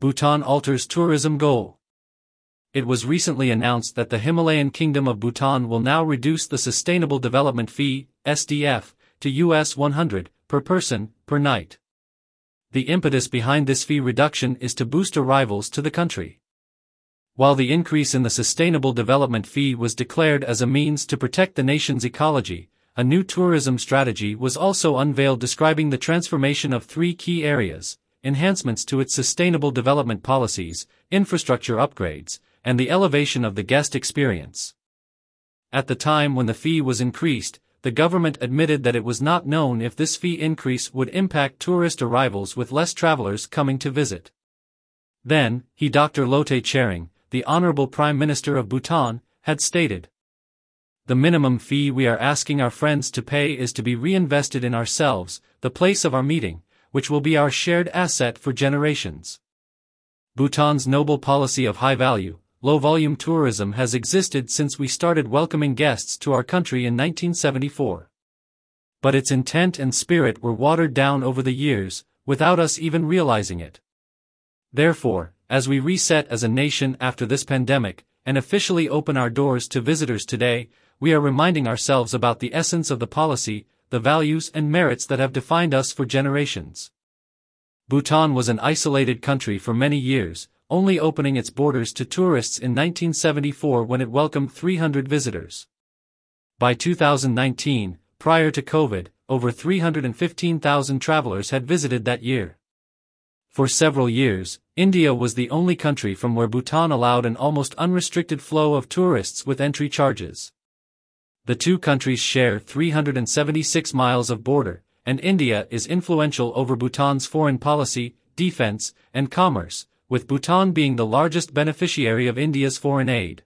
Bhutan alters tourism goal. It was recently announced that the Himalayan Kingdom of Bhutan will now reduce the Sustainable Development Fee, SDF, to US 100 per person per night. The impetus behind this fee reduction is to boost arrivals to the country. While the increase in the Sustainable Development Fee was declared as a means to protect the nation's ecology, a new tourism strategy was also unveiled describing the transformation of three key areas enhancements to its sustainable development policies, infrastructure upgrades, and the elevation of the guest experience. At the time when the fee was increased, the government admitted that it was not known if this fee increase would impact tourist arrivals with less travelers coming to visit. Then, he Dr. Lotay Tshering, the Honorable Prime Minister of Bhutan, had stated. The minimum fee we are asking our friends to pay is to be reinvested in ourselves, the place of our meeting, which will be our shared asset for generations. Bhutan's noble policy of high value, low volume tourism has existed since we started welcoming guests to our country in 1974. But its intent and spirit were watered down over the years, without us even realizing it. Therefore, as we reset as a nation after this pandemic, and officially open our doors to visitors today, we are reminding ourselves about the essence of the policy, the values and merits that have defined us for generations. Bhutan was an isolated country for many years, only opening its borders to tourists in 1974 when it welcomed 300 visitors. By 2019, prior to COVID, over 315,000 travelers had visited that year. For several years, India was the only country from where Bhutan allowed an almost unrestricted flow of tourists with entry charges the two countries share 376 miles of border, and India is influential over Bhutan's foreign policy, defense, and commerce, with Bhutan being the largest beneficiary of India's foreign aid.